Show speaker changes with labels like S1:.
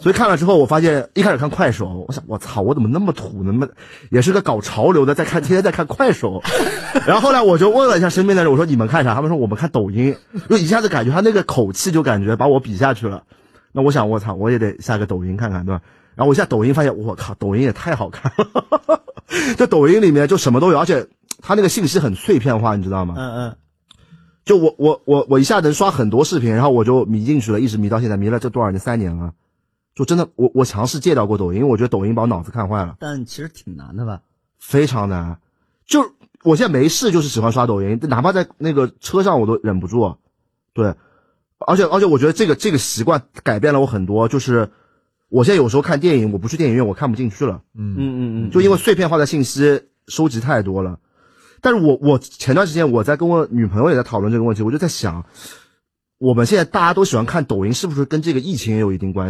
S1: 所以看了之后，我发现一开始看快手，我想我操，我怎么那么土呢？那么也是个搞潮流的，在看天天在看快手。然后后来我就问了一下身边的人，我说你们看啥？他们说我们看抖音。就一下子感觉他那个口气就感觉把我比下去了。那我想我操，我也得下个抖音看看，对吧？然后我下抖音发现，我靠，抖音也太好看了。这抖音里面就什么都有，而且它那个信息很碎片化，你知道吗？
S2: 嗯嗯，
S1: 就我我我我一下能刷很多视频，然后我就迷进去了，一直迷到现在，迷了这多少年？三年了。就真的，我我尝试戒掉过抖音，因为我觉得抖音把我脑子看坏了，
S2: 但其实挺难的吧？
S1: 非常难。就我现在没事，就是喜欢刷抖音，哪怕在那个车上我都忍不住。对，而且而且我觉得这个这个习惯改变了我很多。就是我现在有时候看电影，我不去电影院，我看不进去了。
S2: 嗯嗯嗯，
S1: 就因为碎片化的信息收集太多了。但是我我前段时间我在跟我女朋友也在讨论这个问题，我就在想，我们现在大家都喜欢看抖音，是不是跟这个疫情也有一定关系？